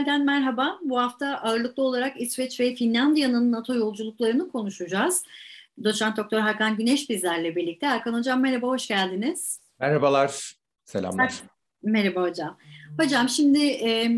merhaba. Bu hafta ağırlıklı olarak İsveç ve Finlandiya'nın NATO yolculuklarını konuşacağız. Doçent Doktor Hakan Güneş bizlerle birlikte. Hakan Hocam merhaba, hoş geldiniz. Merhabalar, selamlar. Merhaba hocam. Hocam şimdi e,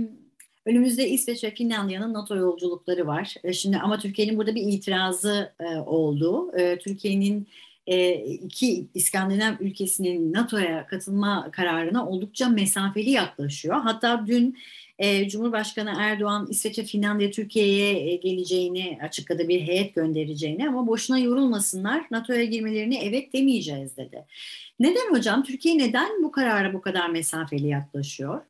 önümüzde İsveç ve Finlandiya'nın NATO yolculukları var. E, şimdi ama Türkiye'nin burada bir itirazı e, oldu. E, Türkiye'nin iki İskandinav ülkesinin NATO'ya katılma kararına oldukça mesafeli yaklaşıyor. Hatta dün e, Cumhurbaşkanı Erdoğan İsveç'e, Finlandiya, Türkiye'ye e, geleceğini açıkladı bir heyet göndereceğini ama boşuna yorulmasınlar NATO'ya girmelerini evet demeyeceğiz dedi. Neden hocam? Türkiye neden bu karara bu kadar mesafeli yaklaşıyor?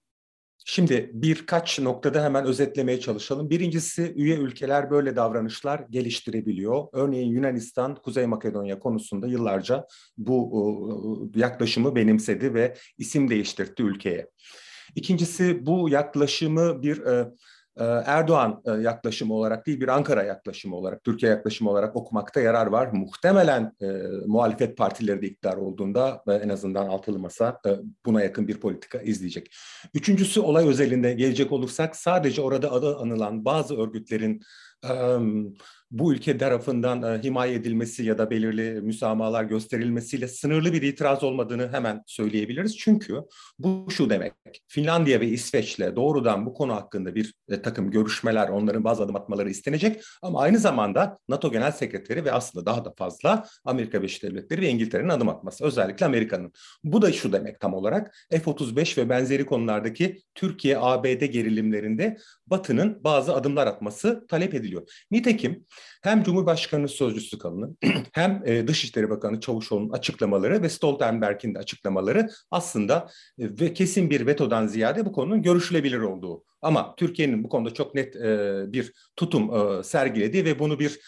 Şimdi birkaç noktada hemen özetlemeye çalışalım. Birincisi üye ülkeler böyle davranışlar geliştirebiliyor. Örneğin Yunanistan, Kuzey Makedonya konusunda yıllarca bu yaklaşımı benimsedi ve isim değiştirdi ülkeye. İkincisi bu yaklaşımı bir e, Erdoğan e, yaklaşımı olarak değil bir Ankara yaklaşımı olarak, Türkiye yaklaşımı olarak okumakta yarar var. Muhtemelen e, muhalefet partileri de iktidar olduğunda e, en azından altılı masa e, buna yakın bir politika izleyecek. Üçüncüsü olay özelinde gelecek olursak sadece orada adı anılan bazı örgütlerin bu ülke tarafından himaye edilmesi ya da belirli müsamahalar gösterilmesiyle sınırlı bir itiraz olmadığını hemen söyleyebiliriz. Çünkü bu şu demek, Finlandiya ve İsveç'le doğrudan bu konu hakkında bir e, takım görüşmeler, onların bazı adım atmaları istenecek. Ama aynı zamanda NATO Genel Sekreteri ve aslında daha da fazla Amerika Birleşik Devletleri ve İngiltere'nin adım atması. Özellikle Amerika'nın. Bu da şu demek tam olarak, F-35 ve benzeri konulardaki Türkiye-ABD gerilimlerinde Batı'nın bazı adımlar atması talep ediliyor. Nitekim hem Cumhurbaşkanı Sözcüsü Kalın'ın hem e, Dışişleri Bakanı Çavuşoğlu'nun açıklamaları ve Stoltenberg'in de açıklamaları aslında e, ve kesin bir vetodan ziyade bu konunun görüşülebilir olduğu. Ama Türkiye'nin bu konuda çok net e, bir tutum sergilediği ve bunu bir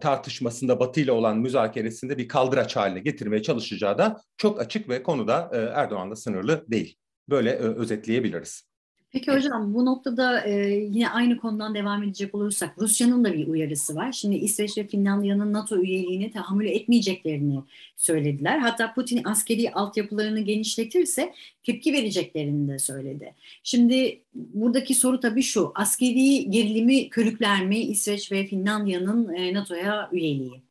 tartışmasında Batı ile olan müzakeresinde bir kaldıraç haline getirmeye çalışacağı da çok açık ve konuda Erdoğan'la sınırlı değil. Böyle özetleyebiliriz. Peki hocam bu noktada e, yine aynı konudan devam edecek olursak Rusya'nın da bir uyarısı var. Şimdi İsveç ve Finlandiya'nın NATO üyeliğine tahammül etmeyeceklerini söylediler. Hatta Putin askeri altyapılarını genişletirse tepki vereceklerini de söyledi. Şimdi buradaki soru tabii şu askeri gerilimi körükler mi İsveç ve Finlandiya'nın e, NATO'ya üyeliği?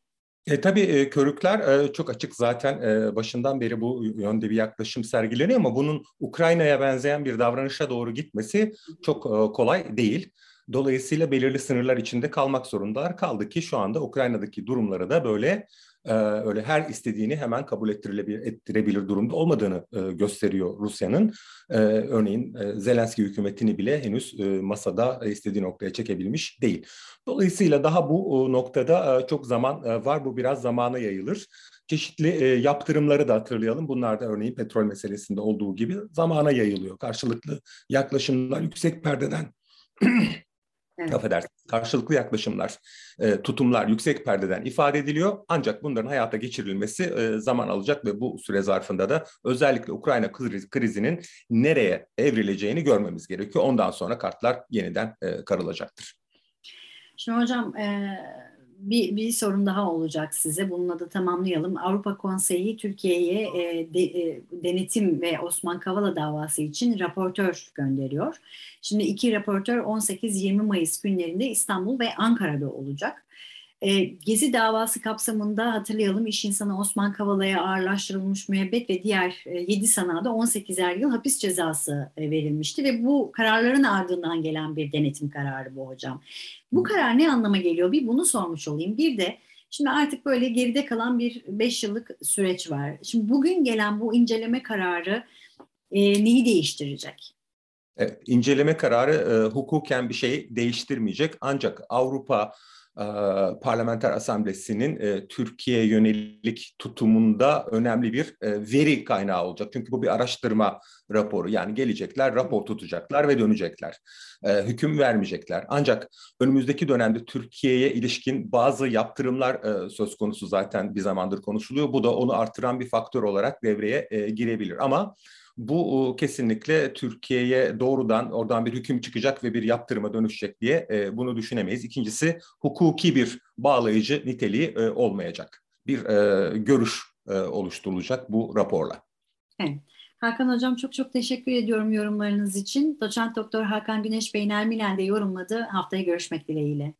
E, tabii e, körükler e, çok açık zaten e, başından beri bu yönde bir yaklaşım sergileniyor ama bunun Ukrayna'ya benzeyen bir davranışa doğru gitmesi çok e, kolay değil. Dolayısıyla belirli sınırlar içinde kalmak zorundalar. Kaldı ki şu anda Ukrayna'daki durumları da böyle e, öyle her istediğini hemen kabul ettirebilir, ettirebilir durumda olmadığını e, gösteriyor Rusya'nın. E, örneğin e, Zelenski hükümetini bile henüz e, masada istediği noktaya çekebilmiş değil. Dolayısıyla daha bu e, noktada e, çok zaman e, var. Bu biraz zamana yayılır çeşitli e, yaptırımları da hatırlayalım. Bunlar da örneğin petrol meselesinde olduğu gibi zamana yayılıyor. Karşılıklı yaklaşımlar yüksek perdeden Evet. Affedersiniz. Karşılıklı yaklaşımlar, e, tutumlar yüksek perdeden ifade ediliyor. Ancak bunların hayata geçirilmesi e, zaman alacak ve bu süre zarfında da özellikle Ukrayna kriz, krizinin nereye evrileceğini görmemiz gerekiyor. Ondan sonra kartlar yeniden e, karılacaktır. Şimdi hocam e, bir, bir sorun daha olacak size. Bununla da tamamlayalım. Avrupa Konseyi Türkiye'ye e, de, e, denetim ve Osman Kavala davası için raportör gönderiyor. Şimdi iki raportör 18-20 Mayıs günlerinde İstanbul ve Ankara'da olacak. E, Gezi davası kapsamında hatırlayalım iş insanı Osman Kavala'ya ağırlaştırılmış müebbet ve diğer e, 7 sanada 18'er yıl hapis cezası e, verilmişti ve bu kararların ardından gelen bir denetim kararı bu hocam. Bu karar ne anlama geliyor? Bir bunu sormuş olayım. Bir de Şimdi artık böyle geride kalan bir 5 yıllık süreç var. Şimdi bugün gelen bu inceleme kararı e, neyi değiştirecek? Evet, inceleme kararı e, hukuken bir şey değiştirmeyecek ancak Avrupa Parlamenter Asamblesi'nin e, Türkiye yönelik tutumunda önemli bir e, veri kaynağı olacak. Çünkü bu bir araştırma raporu. Yani gelecekler, rapor tutacaklar ve dönecekler. E, hüküm vermeyecekler. Ancak önümüzdeki dönemde Türkiye'ye ilişkin bazı yaptırımlar söz konusu zaten bir zamandır konuşuluyor. Bu da onu artıran bir faktör olarak devreye girebilir. Ama bu kesinlikle Türkiye'ye doğrudan oradan bir hüküm çıkacak ve bir yaptırıma dönüşecek diye e, bunu düşünemeyiz. İkincisi hukuki bir bağlayıcı niteliği e, olmayacak. Bir e, görüş oluşturulacak bu raporla. Evet. Hakan Hocam çok çok teşekkür ediyorum yorumlarınız için. Doçent Doktor Hakan Güneş Beynel Milen de yorumladı. Haftaya görüşmek dileğiyle.